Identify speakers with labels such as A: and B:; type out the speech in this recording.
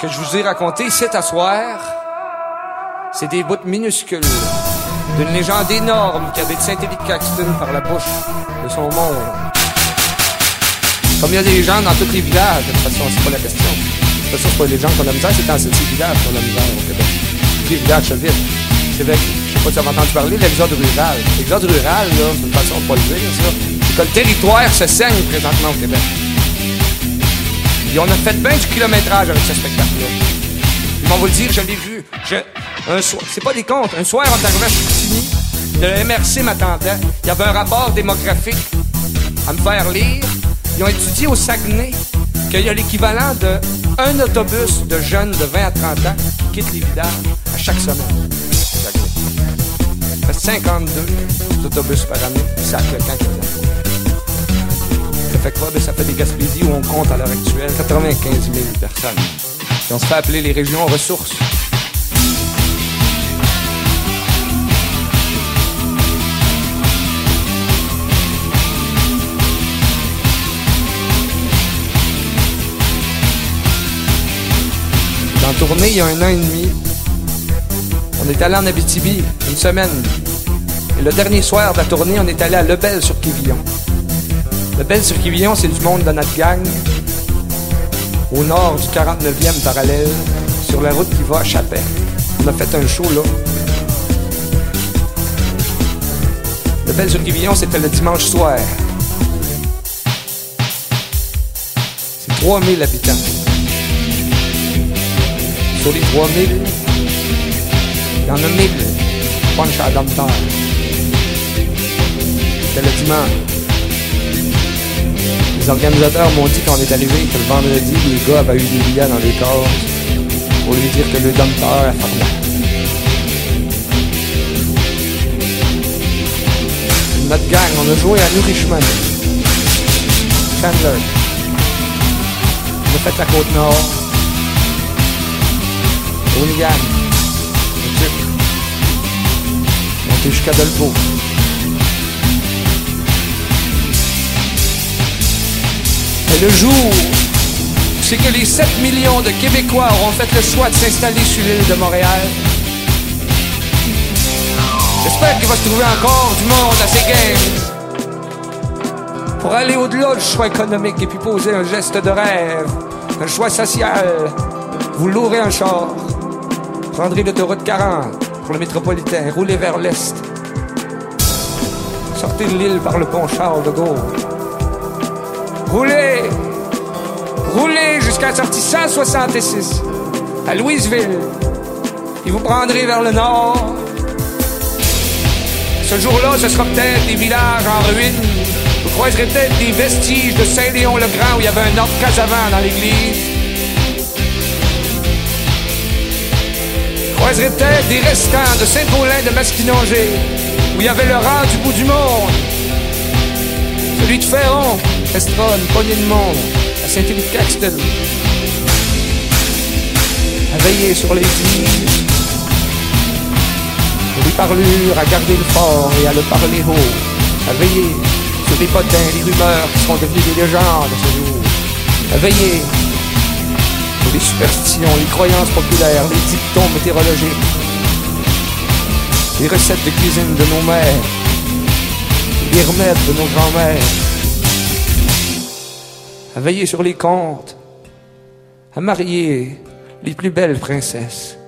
A: que je vous ai raconté cet asseoir, c'est des bouts minuscules d'une légende énorme qui avait de Saint-Élie-Caxton par la bouche de son monde. Comme il y a des gens dans tous les villages, de toute façon, c'est pas la question. De toute façon, c'est pas les gens qu'on a misère, c'est dans ces petits villages qu'on a misère au Québec. Les villages se vident. Québec, je sais pas si tu as entendu parler de l'exode rural. L'exode rural, là, c'est une façon de pas le dire, ça. C'est que le territoire se saigne présentement au Québec. Et on a fait bien du kilométrage avec ce spectacle-là. Ils vont vous le dire, je l'ai vu. Je, un soir, c'est pas des comptes. Un soir, on arrivé à Chicoutimi, le MRC m'attendait. Il y avait un rapport démographique à me faire lire. Ils ont étudié au Saguenay qu'il y a l'équivalent de un autobus de jeunes de 20 à 30 ans qui quittent les villages à chaque semaine. Ça fait 52 autobus par année. Ça le camp fait quoi? Ben, ça fait des Gaspésies où on compte à l'heure actuelle 95 000 personnes. Et on se fait appeler les régions ressources. En tournée il y a un an et demi. On est allé en Abitibi une semaine. Et le dernier soir de la tournée, on est allé à Lebel-sur-Quivillon. Lebel-sur-Quivillon, c'est du monde de notre gang. Au nord du 49e parallèle, sur la route qui va à Chapet. On a fait un show là. Lebel-sur-Quivillon, c'était le dimanche soir. C'est 3000 habitants. Sur les 3000, il y en a 1000 punch à. C'était le dimanche. Organisateurs m'ont dit quand on est arrivé que le vendredi, les gars avaient eu des billets dans les corps pour lui dire que le Dom-Terre a fermé. Notre gang, on a joué à New Richmond, Chandler. On a fait la côte nord. Hooligan. Monté jusqu'à Dolbeau. Le jour, c'est que les 7 millions de Québécois auront fait le choix de s'installer sur l'île de Montréal. J'espère qu'il va se trouver encore du monde à ces games. Pour aller au-delà du choix économique et puis poser un geste de rêve, un choix social. Vous louerez un char, prendrez l'autoroute 40 pour le métropolitain, roulez vers l'est. Sortez de l'île par le pont Charles de Gaulle. Roulez, roulez jusqu'à la sortie 166 à Louisville. Et vous prendrez vers le nord. Ce jour-là, ce sera peut-être des villages en ruine. Vous croiserez peut-être des vestiges de Saint-Léon-le-Grand où il y avait un ordre casavant dans l'église. croiserez peut-être des restants de Saint-Paulin de Masquinongé, où il y avait le rang du bout du monde. Celui de Ferron restera une poignée de monde à Saint-Élie-Caxton. À veiller sur les pour les parlures, à garder le fort et à le parler haut. À veiller sur les potins, les rumeurs qui seront devenues des légendes ce jour. À veiller les superstitions, les croyances populaires, les dictons météorologiques, les recettes de cuisine de nos mères, les remèdes de nos grands-mères, à veiller sur les contes, à marier les plus belles princesses,